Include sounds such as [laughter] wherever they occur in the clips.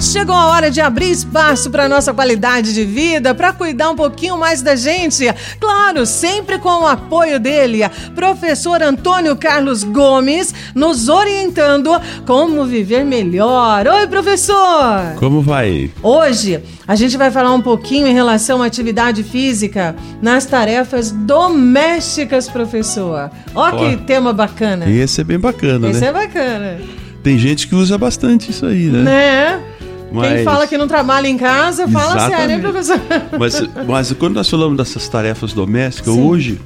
Chegou a hora de abrir espaço para nossa qualidade de vida, para cuidar um pouquinho mais da gente. Claro, sempre com o apoio dele, professor Antônio Carlos Gomes, nos orientando como viver melhor. Oi, professor! Como vai? Hoje a gente vai falar um pouquinho em relação à atividade física nas tarefas domésticas, professor. Ó, que tema bacana. Esse é bem bacana, Esse né? Esse é bacana. Tem gente que usa bastante isso aí, né? Né? Mas... Quem fala que não trabalha em casa, fala Exatamente. sério, hein, professor? Mas, mas quando nós falamos dessas tarefas domésticas, Sim. hoje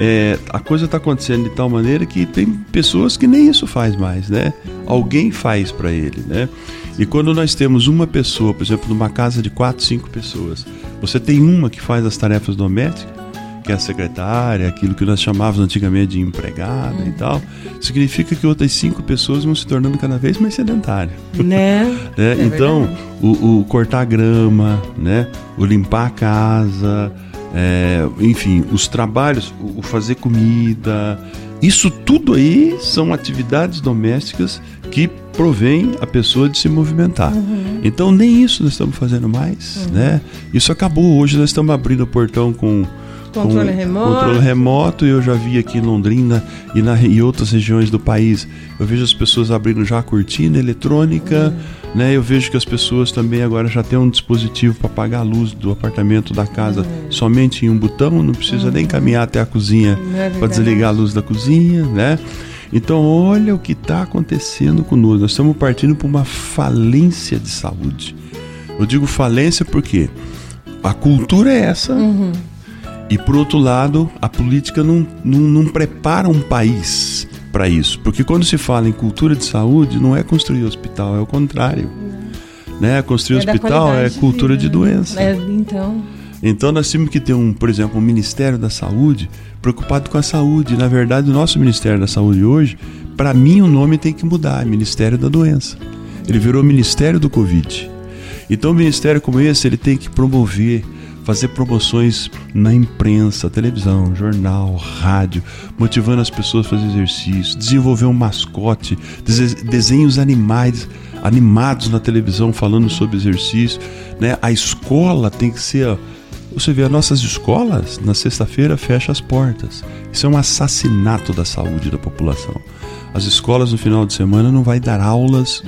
é, a coisa está acontecendo de tal maneira que tem pessoas que nem isso faz mais, né? Alguém faz para ele, né? E quando nós temos uma pessoa, por exemplo, numa casa de quatro, cinco pessoas, você tem uma que faz as tarefas domésticas, que é a secretária, aquilo que nós chamávamos antigamente de empregada e tal, significa que outras cinco pessoas vão se tornando cada vez mais sedentárias. Né? [laughs] né? É então, o, o, cortar grama, né? o limpar a casa, é, enfim, os trabalhos, o, o fazer comida, isso tudo aí são atividades domésticas que provém a pessoa de se movimentar. Uhum. Então nem isso nós estamos fazendo mais, uhum. né? Isso acabou. Hoje nós estamos abrindo o portão com Controle remoto. Controle remoto, eu já vi aqui em Londrina e na, em outras regiões do país. Eu vejo as pessoas abrindo já a cortina eletrônica, uhum. né? Eu vejo que as pessoas também agora já têm um dispositivo para apagar a luz do apartamento, da casa, uhum. somente em um botão, não precisa uhum. nem caminhar até a cozinha é para desligar a luz da cozinha, né? Então, olha o que está acontecendo conosco. Nós estamos partindo para uma falência de saúde. Eu digo falência porque a cultura é essa, uhum. E por outro lado, a política não, não, não prepara um país para isso. Porque quando se fala em cultura de saúde, não é construir hospital, é o contrário. Né? Construir é hospital é cultura de, de doença. É, então. Então nós temos que ter um, por exemplo, um Ministério da Saúde preocupado com a saúde. Na verdade, o nosso Ministério da Saúde hoje, para mim o nome tem que mudar, é Ministério da Doença. Ele virou Ministério do Covid. Então, um ministério como esse, ele tem que promover fazer promoções na imprensa, televisão, jornal, rádio, motivando as pessoas a fazer exercício, desenvolver um mascote, desenhos animais animados na televisão falando sobre exercício, né? A escola tem que ser você vê, as nossas escolas, na sexta-feira, fecha as portas. Isso é um assassinato da saúde da população. As escolas, no final de semana, não vai dar aulas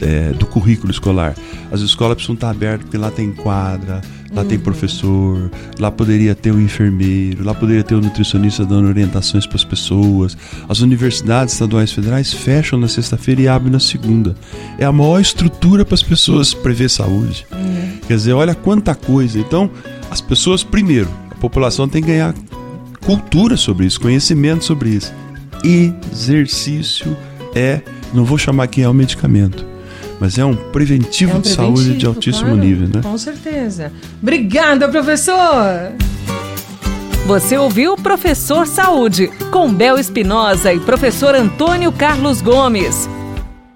é, do currículo escolar. As escolas precisam estar abertas porque lá tem quadra, lá uhum. tem professor, lá poderia ter um enfermeiro, lá poderia ter um nutricionista dando orientações para as pessoas. As universidades estaduais federais fecham na sexta-feira e abrem na segunda. É a maior estrutura para as pessoas prever saúde. Uhum. Quer dizer, olha quanta coisa. Então, as pessoas, primeiro, a população tem que ganhar cultura sobre isso, conhecimento sobre isso. Exercício é, não vou chamar que é o medicamento mas é um preventivo, é um preventivo de saúde de altíssimo claro, nível, né? Com certeza. Obrigada, professor! Você ouviu Professor Saúde, com Bel Espinosa e professor Antônio Carlos Gomes.